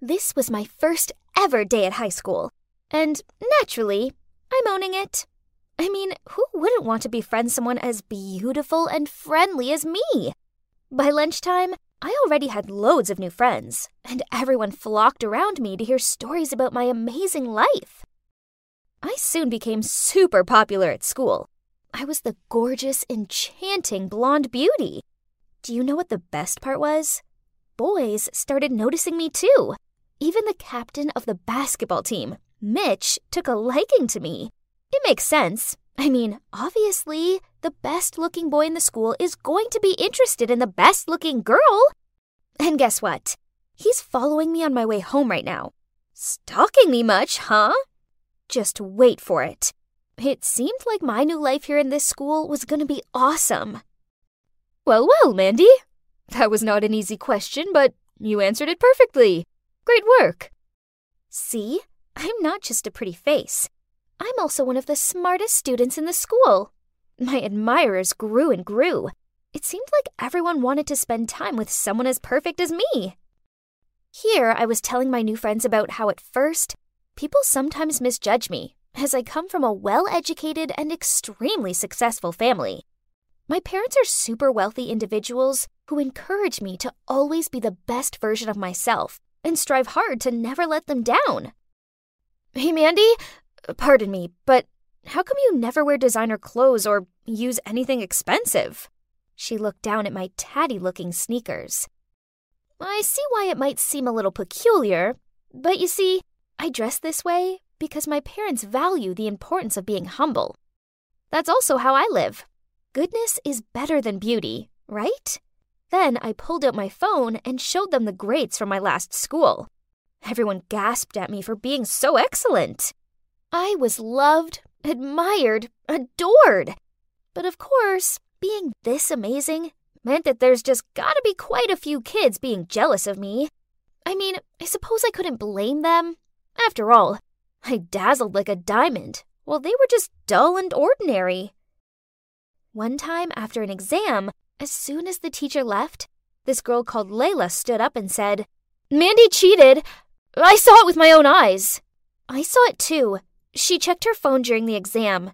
This was my first ever day at high school, and naturally, I'm owning it. I mean, who wouldn't want to befriend someone as beautiful and friendly as me? By lunchtime, I already had loads of new friends, and everyone flocked around me to hear stories about my amazing life. I soon became super popular at school. I was the gorgeous, enchanting blonde beauty. Do you know what the best part was? Boys started noticing me too. Even the captain of the basketball team, Mitch, took a liking to me. It makes sense. I mean, obviously, the best looking boy in the school is going to be interested in the best looking girl. And guess what? He's following me on my way home right now. Stalking me much, huh? Just wait for it. It seemed like my new life here in this school was going to be awesome. Well, well, Mandy. That was not an easy question, but you answered it perfectly. Great work. See, I'm not just a pretty face. I'm also one of the smartest students in the school. My admirers grew and grew. It seemed like everyone wanted to spend time with someone as perfect as me. Here, I was telling my new friends about how at first, people sometimes misjudge me, as I come from a well educated and extremely successful family. My parents are super wealthy individuals who encourage me to always be the best version of myself and strive hard to never let them down. Hey, Mandy, pardon me, but how come you never wear designer clothes or use anything expensive? She looked down at my tatty looking sneakers. I see why it might seem a little peculiar, but you see, I dress this way because my parents value the importance of being humble. That's also how I live. Goodness is better than beauty, right? Then I pulled out my phone and showed them the grades from my last school. Everyone gasped at me for being so excellent. I was loved, admired, adored. But of course, being this amazing meant that there's just gotta be quite a few kids being jealous of me. I mean, I suppose I couldn't blame them. After all, I dazzled like a diamond, while they were just dull and ordinary. One time after an exam, as soon as the teacher left, this girl called Layla stood up and said, Mandy cheated. I saw it with my own eyes. I saw it too. She checked her phone during the exam.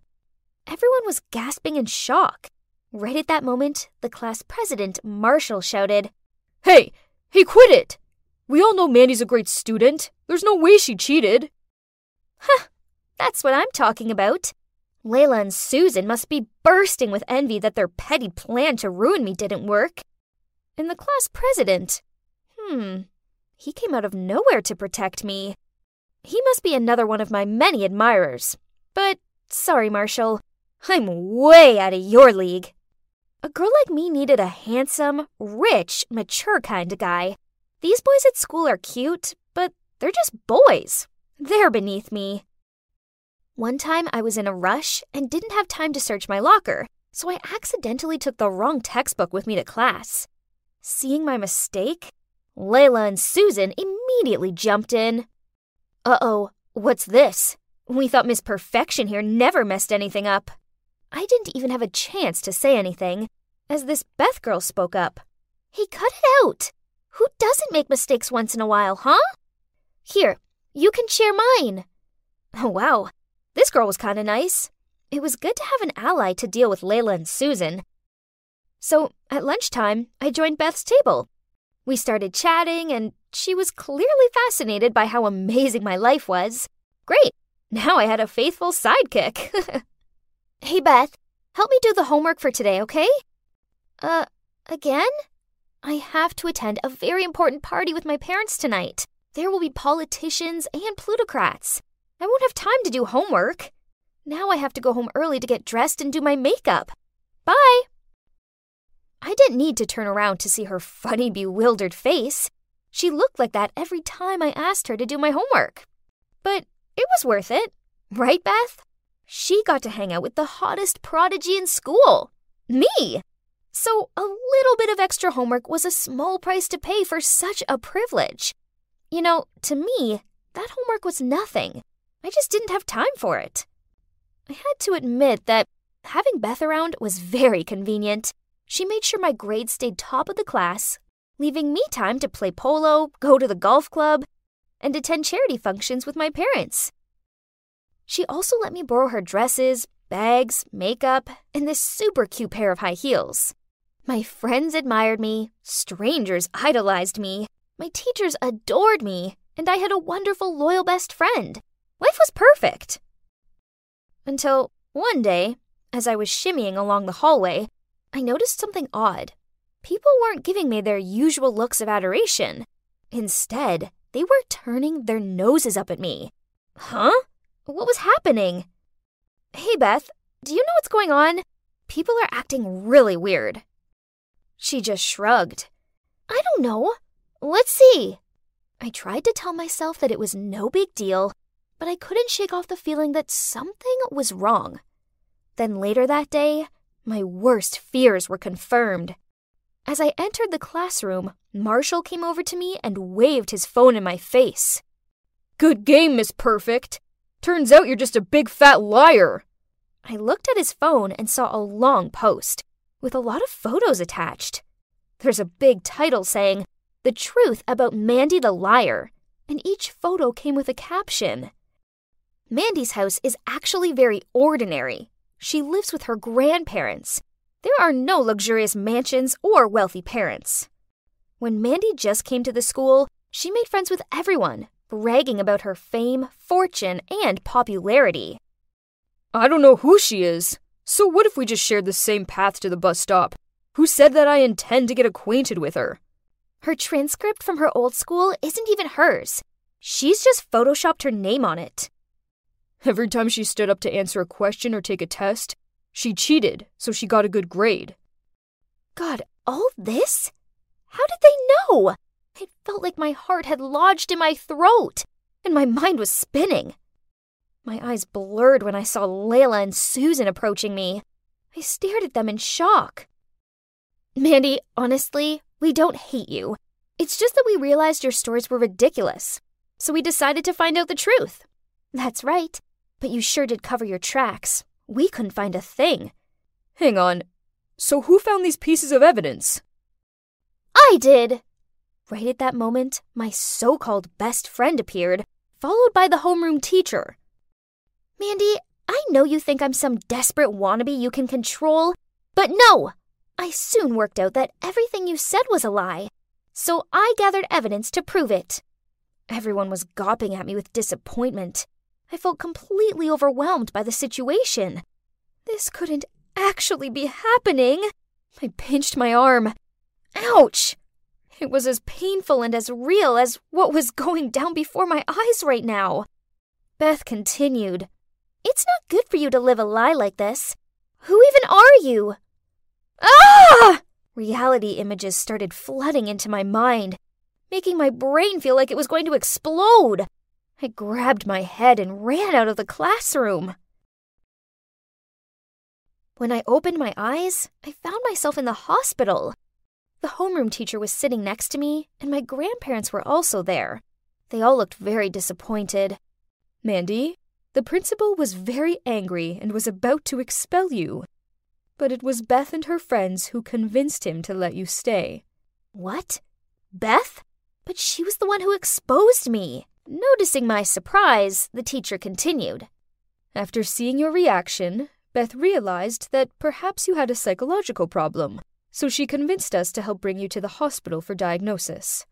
Everyone was gasping in shock. Right at that moment, the class president, Marshall, shouted, Hey, he quit it! We all know Mandy's a great student. There's no way she cheated. Huh, that's what I'm talking about. Layla and Susan must be bursting with envy that their petty plan to ruin me didn't work. And the class president? Hmm, he came out of nowhere to protect me. He must be another one of my many admirers. But sorry, Marshall, I'm way out of your league. A girl like me needed a handsome, rich, mature kind of guy. These boys at school are cute, but they're just boys. They're beneath me. One time I was in a rush and didn't have time to search my locker, so I accidentally took the wrong textbook with me to class. Seeing my mistake, Layla and Susan immediately jumped in. Uh oh, what's this? We thought Miss Perfection here never messed anything up. I didn't even have a chance to say anything, as this Beth girl spoke up. Hey, cut it out! Who doesn't make mistakes once in a while, huh? Here, you can share mine. Oh, wow, this girl was kind of nice. It was good to have an ally to deal with Layla and Susan. So, at lunchtime, I joined Beth's table. We started chatting, and she was clearly fascinated by how amazing my life was. Great! Now I had a faithful sidekick. hey, Beth, help me do the homework for today, okay? Uh, again? I have to attend a very important party with my parents tonight. There will be politicians and plutocrats. I won't have time to do homework. Now I have to go home early to get dressed and do my makeup. Bye! I didn't need to turn around to see her funny, bewildered face. She looked like that every time I asked her to do my homework. But it was worth it, right, Beth? She got to hang out with the hottest prodigy in school me. So a little bit of extra homework was a small price to pay for such a privilege. You know, to me, that homework was nothing. I just didn't have time for it. I had to admit that having Beth around was very convenient. She made sure my grades stayed top of the class, leaving me time to play polo, go to the golf club, and attend charity functions with my parents. She also let me borrow her dresses, bags, makeup, and this super cute pair of high heels. My friends admired me, strangers idolized me, my teachers adored me, and I had a wonderful, loyal best friend. Life was perfect. Until one day, as I was shimmying along the hallway, I noticed something odd. People weren't giving me their usual looks of adoration. Instead, they were turning their noses up at me. Huh? What was happening? Hey, Beth, do you know what's going on? People are acting really weird. She just shrugged. I don't know. Let's see. I tried to tell myself that it was no big deal, but I couldn't shake off the feeling that something was wrong. Then later that day, my worst fears were confirmed. As I entered the classroom, Marshall came over to me and waved his phone in my face. Good game, Miss Perfect. Turns out you're just a big fat liar. I looked at his phone and saw a long post with a lot of photos attached. There's a big title saying, The Truth About Mandy the Liar, and each photo came with a caption. Mandy's house is actually very ordinary. She lives with her grandparents. There are no luxurious mansions or wealthy parents. When Mandy just came to the school, she made friends with everyone, bragging about her fame, fortune, and popularity. I don't know who she is. So what if we just shared the same path to the bus stop? Who said that I intend to get acquainted with her? Her transcript from her old school isn't even hers. She's just photoshopped her name on it. Every time she stood up to answer a question or take a test, she cheated, so she got a good grade. God, all this? How did they know? It felt like my heart had lodged in my throat, and my mind was spinning. My eyes blurred when I saw Layla and Susan approaching me. I stared at them in shock. Mandy, honestly, we don't hate you. It's just that we realized your stories were ridiculous, so we decided to find out the truth. That's right, but you sure did cover your tracks. We couldn't find a thing. Hang on. So who found these pieces of evidence? I did! Right at that moment, my so called best friend appeared, followed by the homeroom teacher. Mandy, I know you think I'm some desperate wannabe you can control, but no! I soon worked out that everything you said was a lie, so I gathered evidence to prove it. Everyone was gawping at me with disappointment. I felt completely overwhelmed by the situation. This couldn't actually be happening. I pinched my arm. Ouch! It was as painful and as real as what was going down before my eyes right now. Beth continued. It's not good for you to live a lie like this. Who even are you? Ah! Reality images started flooding into my mind, making my brain feel like it was going to explode. I grabbed my head and ran out of the classroom. When I opened my eyes, I found myself in the hospital. The homeroom teacher was sitting next to me, and my grandparents were also there. They all looked very disappointed. Mandy, the principal was very angry and was about to expel you. But it was Beth and her friends who convinced him to let you stay. What? Beth? But she was the one who exposed me. Noticing my surprise, the teacher continued. After seeing your reaction, Beth realized that perhaps you had a psychological problem so she convinced us to help bring you to the hospital for diagnosis.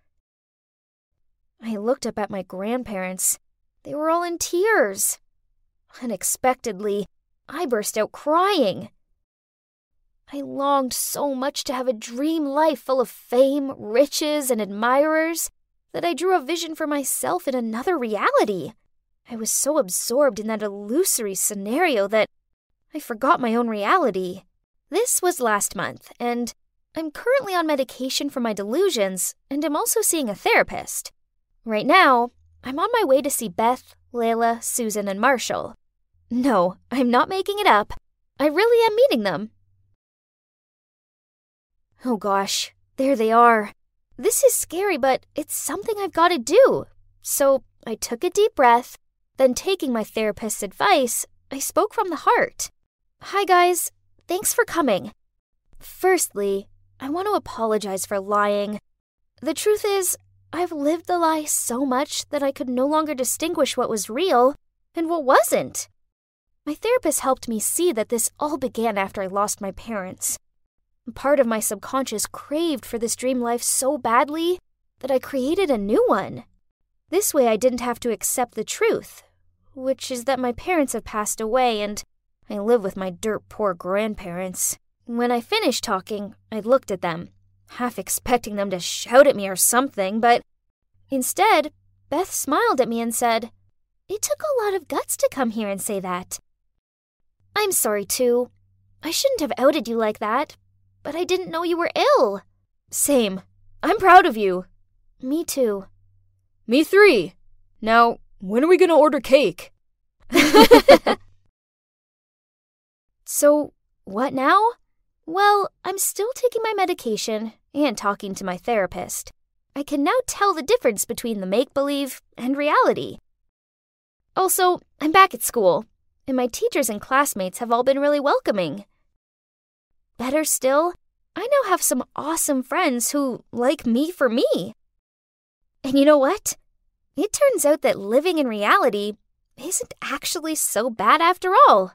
I looked up at my grandparents. They were all in tears. Unexpectedly, I burst out crying. I longed so much to have a dream life full of fame, riches, and admirers that I drew a vision for myself in another reality. I was so absorbed in that illusory scenario that I forgot my own reality. This was last month, and I'm currently on medication for my delusions and I'm also seeing a therapist. Right now, I'm on my way to see Beth, Layla, Susan, and Marshall. No, I'm not making it up. I really am meeting them. Oh gosh, there they are. This is scary, but it's something I've got to do. So I took a deep breath, then, taking my therapist's advice, I spoke from the heart. Hi, guys. Thanks for coming. Firstly, I want to apologize for lying. The truth is, I've lived the lie so much that I could no longer distinguish what was real and what wasn't. My therapist helped me see that this all began after I lost my parents. Part of my subconscious craved for this dream life so badly that I created a new one. This way, I didn't have to accept the truth, which is that my parents have passed away and I live with my dirt poor grandparents. When I finished talking, I looked at them, half expecting them to shout at me or something, but instead, Beth smiled at me and said, It took a lot of guts to come here and say that. I'm sorry, too. I shouldn't have outed you like that, but I didn't know you were ill. Same. I'm proud of you. Me too. Me three. Now, when are we gonna order cake? so, what now? Well, I'm still taking my medication and talking to my therapist. I can now tell the difference between the make believe and reality. Also, I'm back at school, and my teachers and classmates have all been really welcoming. Better still, I now have some awesome friends who like me for me. And you know what? It turns out that living in reality isn't actually so bad after all.